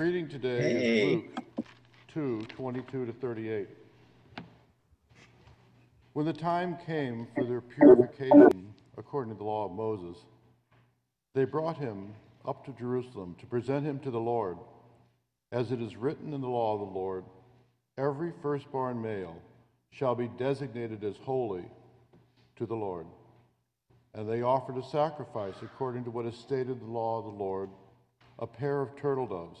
Reading today Hey. is Luke 2 22 to 38. When the time came for their purification according to the law of Moses, they brought him up to Jerusalem to present him to the Lord. As it is written in the law of the Lord, every firstborn male shall be designated as holy to the Lord. And they offered a sacrifice according to what is stated in the law of the Lord a pair of turtle doves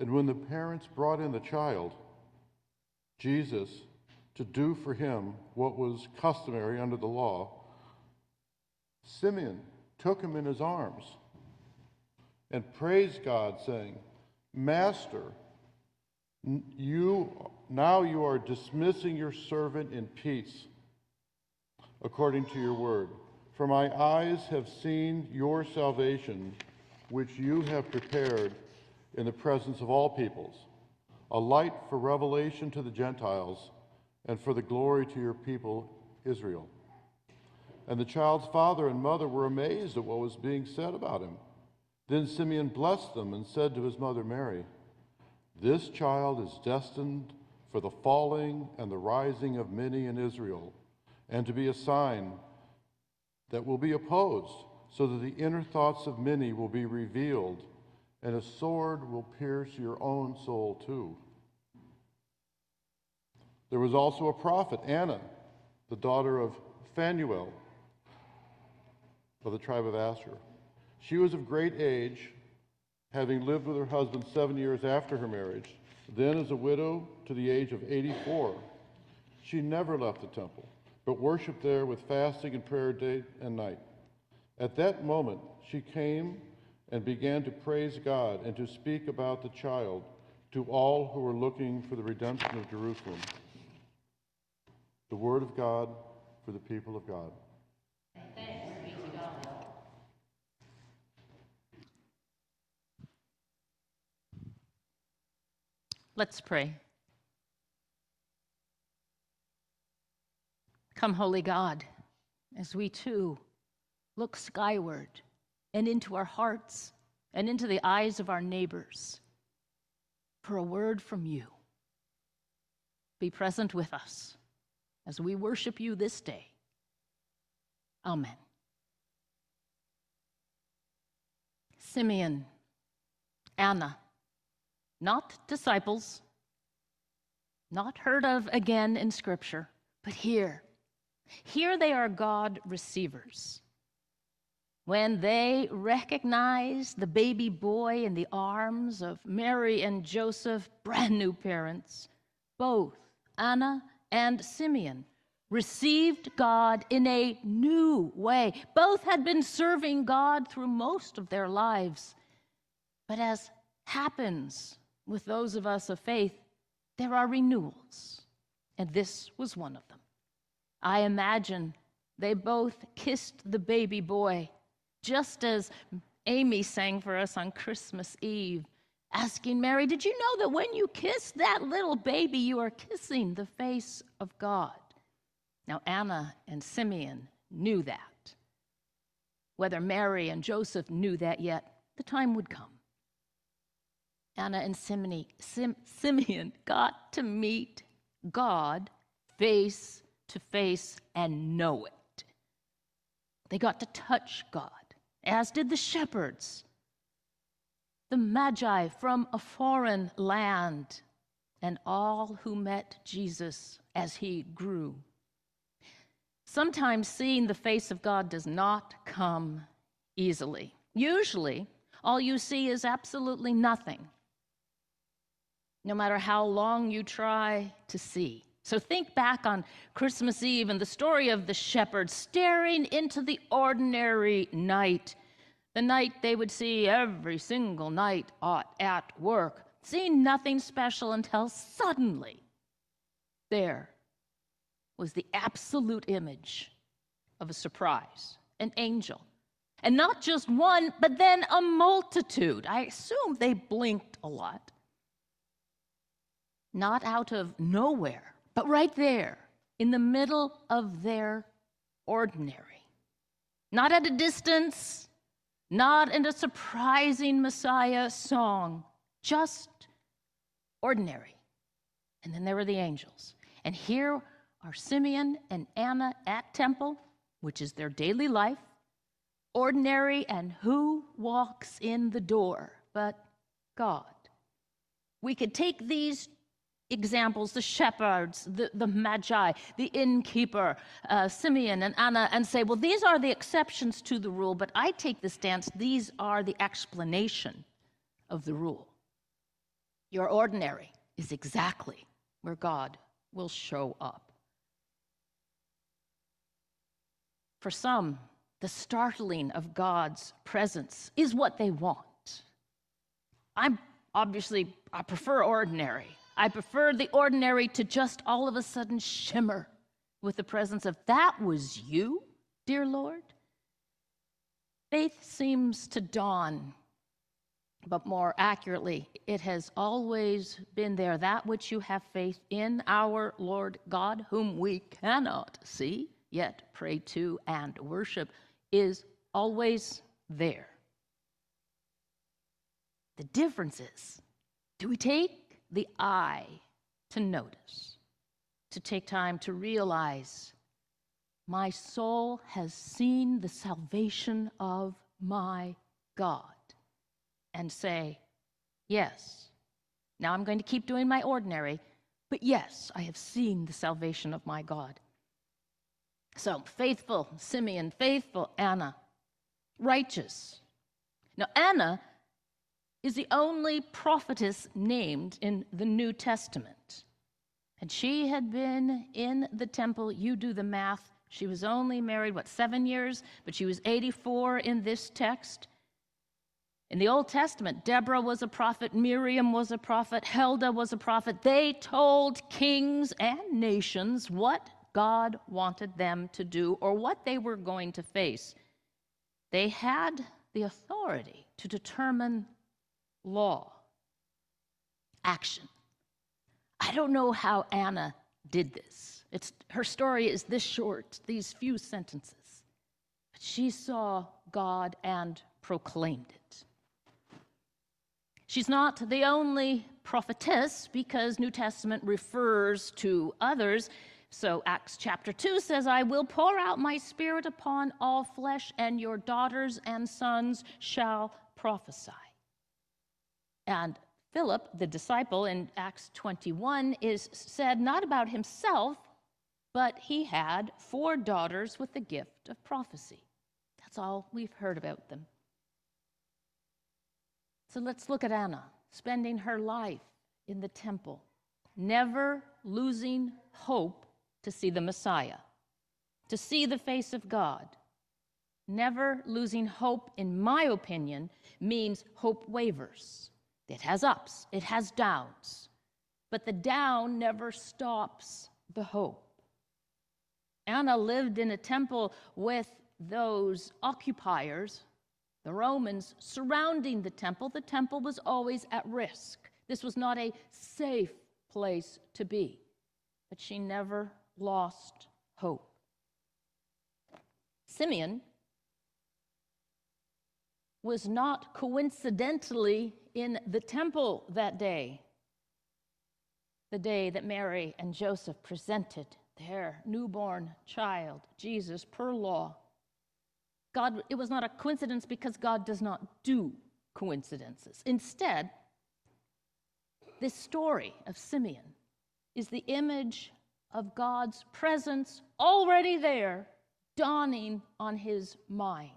and when the parents brought in the child, Jesus, to do for him what was customary under the law, Simeon took him in his arms and praised God, saying, Master, you now you are dismissing your servant in peace, according to your word. For my eyes have seen your salvation, which you have prepared in the presence of all peoples, a light for revelation to the Gentiles and for the glory to your people Israel. And the child's father and mother were amazed at what was being said about him. Then Simeon blessed them and said to his mother Mary, This child is destined for the falling and the rising of many in Israel, and to be a sign that will be opposed, so that the inner thoughts of many will be revealed, and a sword will pierce your own soul too. There was also a prophet, Anna, the daughter of Phanuel of the tribe of Asher. She was of great age, having lived with her husband seven years after her marriage. Then, as a widow to the age of 84, she never left the temple, but worshiped there with fasting and prayer day and night. At that moment, she came and began to praise God and to speak about the child to all who were looking for the redemption of Jerusalem. The word of God for the people of God. Let's pray. Come, Holy God, as we too look skyward and into our hearts and into the eyes of our neighbors for a word from you. Be present with us as we worship you this day. Amen. Simeon, Anna, not disciples, not heard of again in Scripture, but here. Here they are God receivers. When they recognized the baby boy in the arms of Mary and Joseph, brand new parents, both Anna and Simeon received God in a new way. Both had been serving God through most of their lives. But as happens with those of us of faith, there are renewals, and this was one of them. I imagine they both kissed the baby boy, just as Amy sang for us on Christmas Eve, asking Mary, Did you know that when you kiss that little baby, you are kissing the face of God? Now, Anna and Simeon knew that. Whether Mary and Joseph knew that yet, the time would come. Anna and Simeon, Sim, Simeon got to meet God face to face and know it. They got to touch God, as did the shepherds, the Magi from a foreign land, and all who met Jesus as he grew. Sometimes seeing the face of God does not come easily. Usually, all you see is absolutely nothing, no matter how long you try to see. So think back on Christmas Eve and the story of the shepherds staring into the ordinary night, the night they would see every single night at work, seeing nothing special until suddenly there was the absolute image of a surprise, an angel. And not just one, but then a multitude. I assume they blinked a lot. Not out of nowhere, but right there in the middle of their ordinary. Not at a distance, not in a surprising Messiah song, just ordinary. And then there were the angels. And here are Simeon and Anna at temple, which is their daily life, ordinary, and who walks in the door but God? We could take these examples the shepherds, the, the magi, the innkeeper, uh, Simeon and Anna, and say, well, these are the exceptions to the rule, but I take the stance these are the explanation of the rule. Your ordinary is exactly where God will show up. For some, the startling of God's presence is what they want. I'm obviously, I prefer ordinary. I prefer the ordinary to just all of a sudden shimmer with the presence of, that was you, dear Lord. Faith seems to dawn, but more accurately, it has always been there. That which you have faith in, our Lord God, whom we cannot see, yet pray to and worship, is always there. The difference is do we take the eye to notice, to take time to realize my soul has seen the salvation of my God and say, Yes, now I'm going to keep doing my ordinary, but yes, I have seen the salvation of my God. So, faithful Simeon, faithful Anna, righteous. Now, Anna is the only prophetess named in the New Testament. And she had been in the temple, you do the math. She was only married, what, seven years? But she was 84 in this text. In the Old Testament, Deborah was a prophet, Miriam was a prophet, Huldah was a prophet. They told kings and nations what God wanted them to do or what they were going to face. They had the authority to determine law, action. I don't know how Anna did this. It's, her story is this short, these few sentences. But she saw God and proclaimed it. She's not the only prophetess because New Testament refers to others. So Acts chapter 2 says, I will pour out my spirit upon all flesh, and your daughters and sons shall prophesy. And Philip, the disciple in Acts 21, is said not about himself, but he had four daughters with the gift of prophecy. That's all we've heard about them. So let's look at Anna, spending her life in the temple, never losing hope to see the Messiah, to see the face of God. Never losing hope, in my opinion, means hope wavers. It has ups, it has downs, but the down never stops the hope. Anna lived in a temple with those occupiers, the Romans, surrounding the temple. The temple was always at risk. This was not a safe place to be, but she never lost hope. Simeon was not coincidentally in the temple that day, the day that Mary and Joseph presented their newborn child, Jesus, per law. God, it was not a coincidence because God does not do coincidences. Instead, this story of Simeon is the image of God's presence already there, dawning on his mind.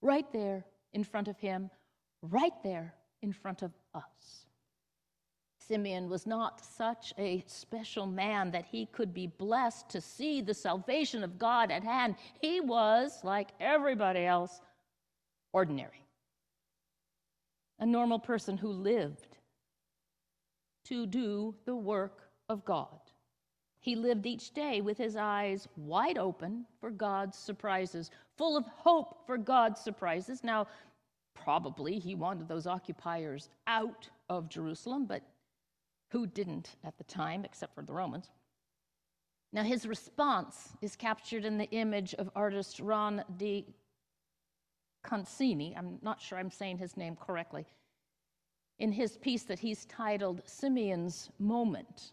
Right there in front of him, right there in front of us. Simeon was not such a special man that he could be blessed to see the salvation of God at hand. He was, like everybody else, ordinary. A normal person who lived to do the work of God. He lived each day with his eyes wide open for God's surprises, full of hope for God's surprises. Now, probably he wanted those occupiers out of Jerusalem, but who didn't at the time, except for the Romans? Now, his response is captured in the image of artist Ron de Concini. I'm not sure I'm saying his name correctly. In his piece that he's titled Simeon's Moment,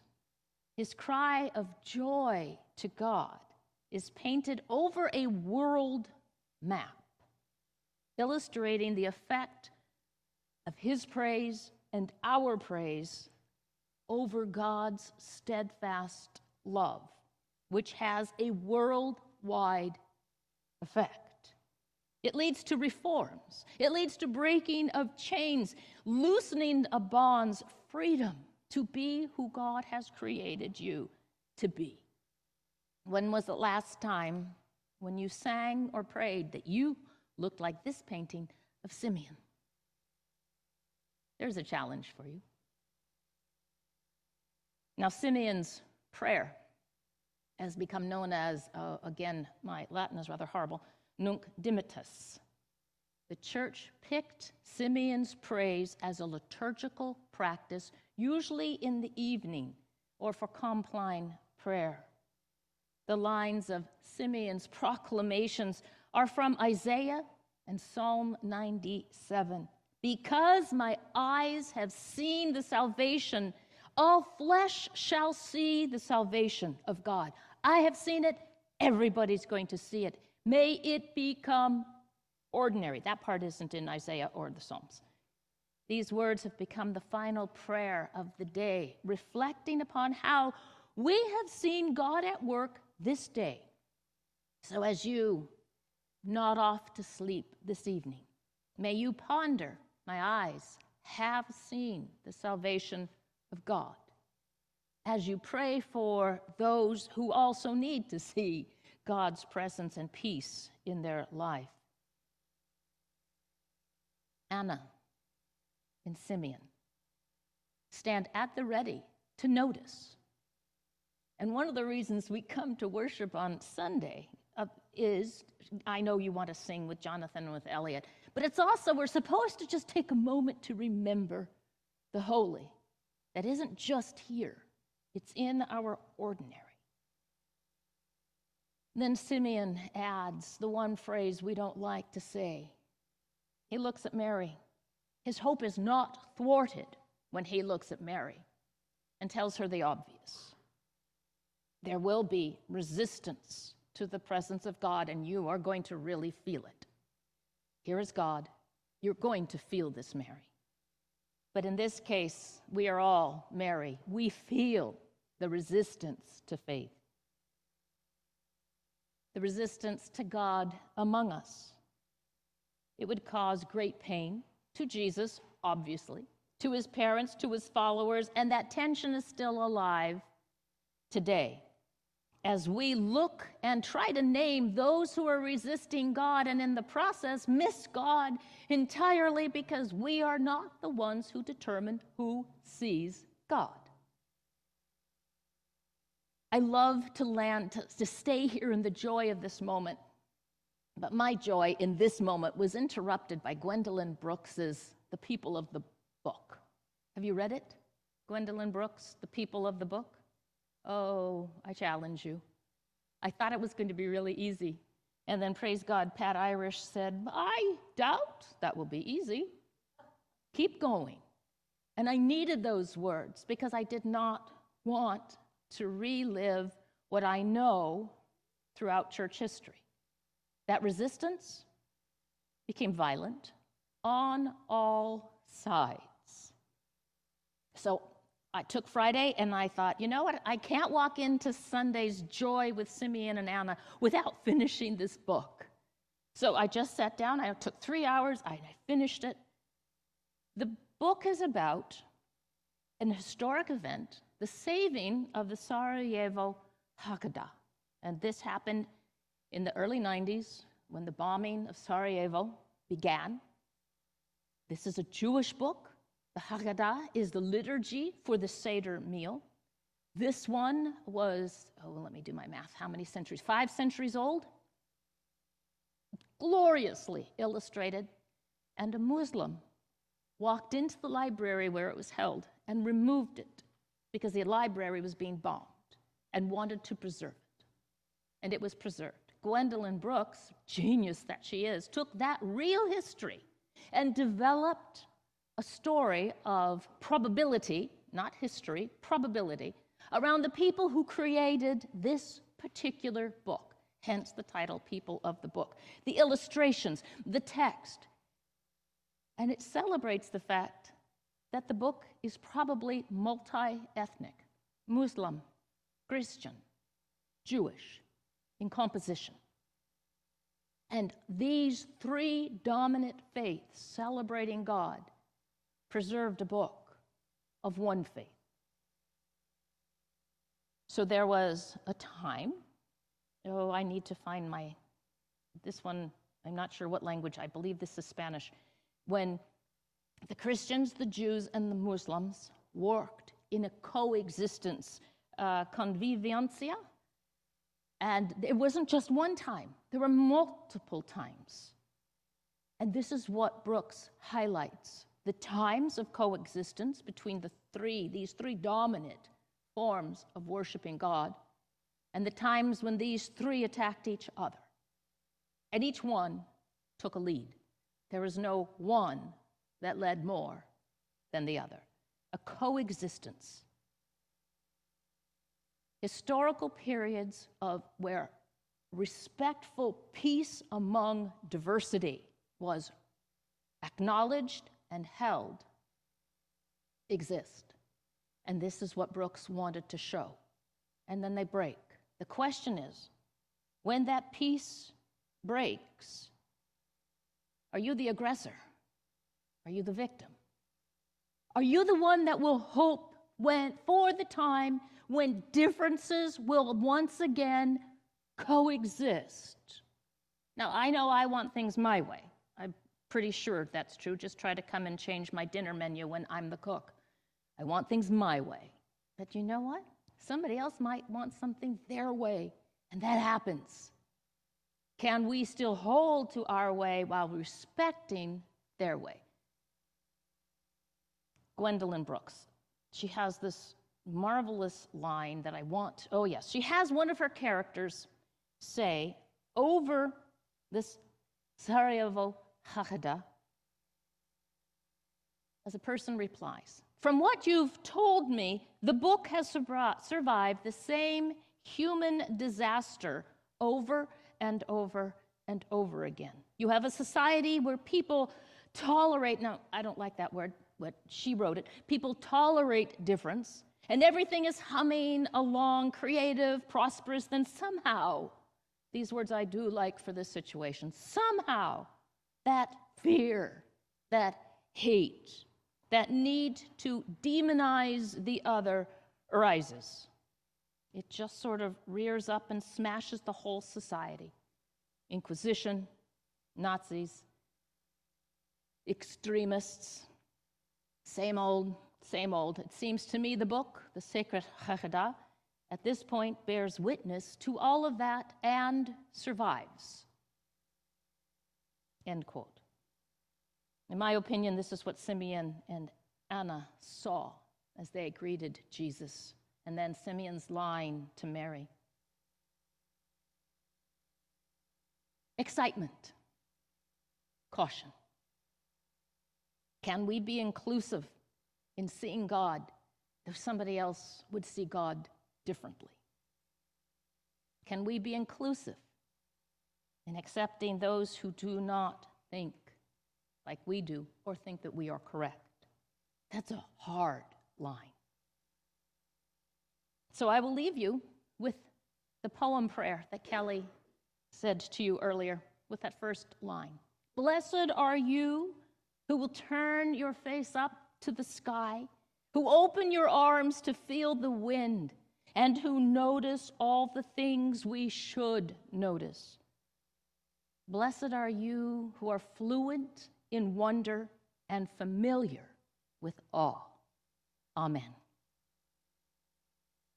his cry of joy to God is painted over a world map, illustrating the effect of his praise and our praise over God's steadfast love, which has a worldwide effect. It leads to reforms. It leads to breaking of chains, loosening of bonds, freedom to be who God has created you to be. When was the last time when you sang or prayed that you looked like this painting of Simeon? There's a challenge for you. Now, Simeon's prayer has become known as, uh, again, my Latin is rather horrible, Nunc Dimittis. The church picked Simeon's praise as a liturgical practice, usually in the evening or for compline prayer. The lines of Simeon's proclamations are from Isaiah and Psalm 97. Because my eyes have seen the salvation, all flesh shall see the salvation of God. I have seen it, everybody's going to see it. May it become ordinary. That part isn't in Isaiah or the Psalms. These words have become the final prayer of the day, reflecting upon how we have seen God at work this day. So, as you nod off to sleep this evening, may you ponder, my eyes have seen the salvation of God. As you pray for those who also need to see God's presence and peace in their life. Anna and Simeon stand at the ready to notice. And one of the reasons we come to worship on Sunday uh, is I know you want to sing with Jonathan and with Elliot, but it's also we're supposed to just take a moment to remember the holy that isn't just here, it's in our ordinary. Then Simeon adds the one phrase we don't like to say. He looks at Mary. His hope is not thwarted when he looks at Mary and tells her the obvious. There will be resistance to the presence of God, and you are going to really feel it. Here is God. You're going to feel this, Mary. But in this case, we are all Mary. We feel the resistance to faith the resistance to God among us. It would cause great pain to Jesus, obviously, to his parents, to his followers, and that tension is still alive today. As we look and try to name those who are resisting God and in the process miss God entirely because we are not the ones who determine who sees God. I love to land, to, to stay here in the joy of this moment. But my joy in this moment was interrupted by Gwendolyn Brooks's The People of the Book. Have you read it? Gwendolyn Brooks, The People of the Book? Oh, I challenge you. I thought it was going to be really easy. And then, praise God, Pat Irish said, I doubt that will be easy. Keep going. And I needed those words because I did not want to relive what I know throughout church history. That resistance became violent on all sides. So I took Friday and I thought, you know what? I can't walk into Sunday's joy with Simeon and Anna without finishing this book. So I just sat down. I took three hours. I finished it. The book is about an historic event the saving of the Sarajevo Haggadah. And this happened in the early 90s when the bombing of Sarajevo began. This is a Jewish book, The Haggadah is the liturgy for the Seder meal. This one was, oh, let me do my math. How many centuries? Five centuries old? Gloriously illustrated. And a Muslim walked into the library where it was held and removed it because the library was being bombed and wanted to preserve it. And it was preserved. Gwendolyn Brooks, genius that she is, took that real history and developed a story of probability, not history, probability, around the people who created this particular book, hence the title People of the Book. The illustrations, the text. And it celebrates the fact that the book is probably multi ethnic Muslim, Christian, Jewish in composition. And these three dominant faiths celebrating God preserved a book of one faith. So there was a time, oh, I need to find my, this one, I'm not sure what language, I believe this is Spanish, when the Christians, the Jews, and the Muslims worked in a coexistence, uh, convivencia, and it wasn't just one time, there were multiple times. And this is what Brooks highlights the times of coexistence between the three, these three dominant forms of worshiping God, and the times when these three attacked each other. And each one took a lead. There was no one that led more than the other, a coexistence historical periods of where respectful peace among diversity was acknowledged and held exist. And this is what Brooks wanted to show. And then they break. The question is when that peace breaks, are you the aggressor? Are you the victim? Are you the one that will hope when, for the time when differences will once again coexist. Now, I know I want things my way. Pretty sure that's true. Just try to come and change my dinner menu when I'm the cook. I want things my way. But you know what? Somebody else might want something their way, and that happens. Can we still hold to our way while respecting their way? Gwendolyn Brooks, she has this marvelous line that I want. Oh, yes. She has one of her characters say over this Sarajevo As a person replies, From what you've told me, the book has survived the same human disaster over and over and over again. You have a society where people tolerate, no, I don't like that word, but she wrote it. People tolerate difference and everything is humming along, creative, prosperous, then somehow, these words I do like for this situation, somehow that fear, that hate, that need to demonize the other arises. It just sort of rears up and smashes the whole society. Inquisition, Nazis, extremists, same old, same old. It seems to me the book, the sacred Haggadah, at this point bears witness to all of that and survives. End quote. In my opinion, this is what Simeon and Anna saw as they greeted Jesus, and then Simeon's line to Mary. Excitement, caution. Can we be inclusive in seeing God if somebody else would see God differently? Can we be inclusive in accepting those who do not think like we do or think that we are correct? That's a hard line. So I will leave you with the poem prayer that Kelly said to you earlier with that first line. Blessed are you who will turn your face up to the sky, who open your arms to feel the wind, and who notice all the things we should notice. Blessed are you who are fluent in wonder and familiar with awe. Amen.